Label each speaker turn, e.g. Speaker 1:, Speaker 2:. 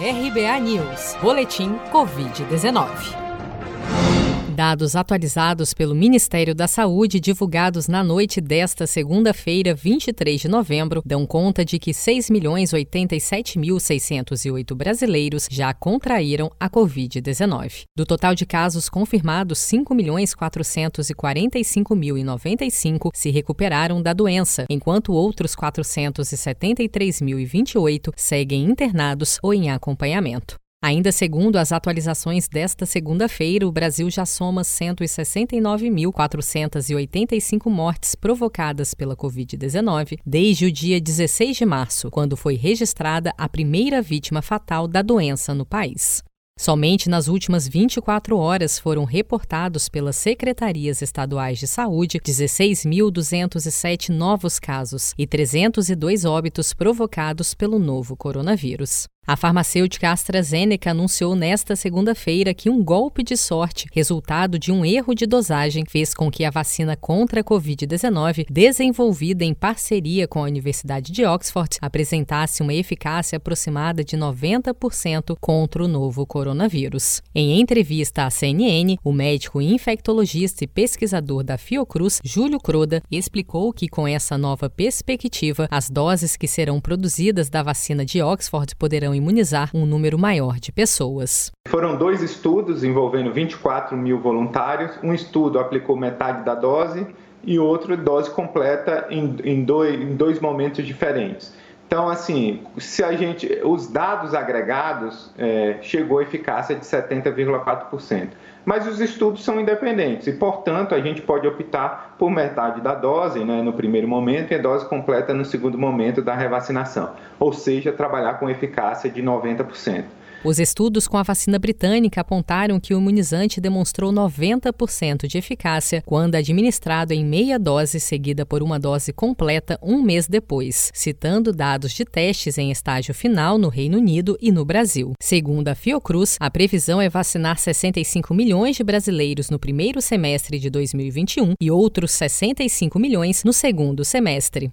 Speaker 1: RBA News, Boletim Covid-19. Dados atualizados pelo Ministério da Saúde, divulgados na noite desta segunda-feira, 23 de novembro, dão conta de que 6.087.608 brasileiros já contraíram a Covid-19. Do total de casos confirmados, 5.445.095 se recuperaram da doença, enquanto outros 473.028 seguem internados ou em acompanhamento. Ainda segundo as atualizações desta segunda-feira, o Brasil já soma 169.485 mortes provocadas pela Covid-19 desde o dia 16 de março, quando foi registrada a primeira vítima fatal da doença no país. Somente nas últimas 24 horas foram reportados pelas secretarias estaduais de saúde 16.207 novos casos e 302 óbitos provocados pelo novo coronavírus. A farmacêutica AstraZeneca anunciou nesta segunda-feira que um golpe de sorte, resultado de um erro de dosagem, fez com que a vacina contra a Covid-19, desenvolvida em parceria com a Universidade de Oxford, apresentasse uma eficácia aproximada de 90% contra o novo coronavírus. Em entrevista à CNN, o médico infectologista e pesquisador da Fiocruz, Júlio Croda, explicou que com essa nova perspectiva, as doses que serão produzidas da vacina de Oxford poderão imunizar um número maior de pessoas.
Speaker 2: Foram dois estudos envolvendo 24 mil voluntários. Um estudo aplicou metade da dose e outro dose completa em, em, dois, em dois momentos diferentes. Então, assim, se a gente, os dados agregados é, chegou a eficácia de 70,4%. Mas os estudos são independentes e, portanto, a gente pode optar por metade da dose né, no primeiro momento e a dose completa no segundo momento da revacinação, ou seja, trabalhar com eficácia de 90%.
Speaker 1: Os estudos com a vacina britânica apontaram que o imunizante demonstrou 90% de eficácia quando administrado em meia dose seguida por uma dose completa um mês depois, citando dados de testes em estágio final no Reino Unido e no Brasil. Segundo a Fiocruz, a previsão é vacinar 65 milhões de brasileiros no primeiro semestre de 2021 e outros 65 milhões no segundo semestre.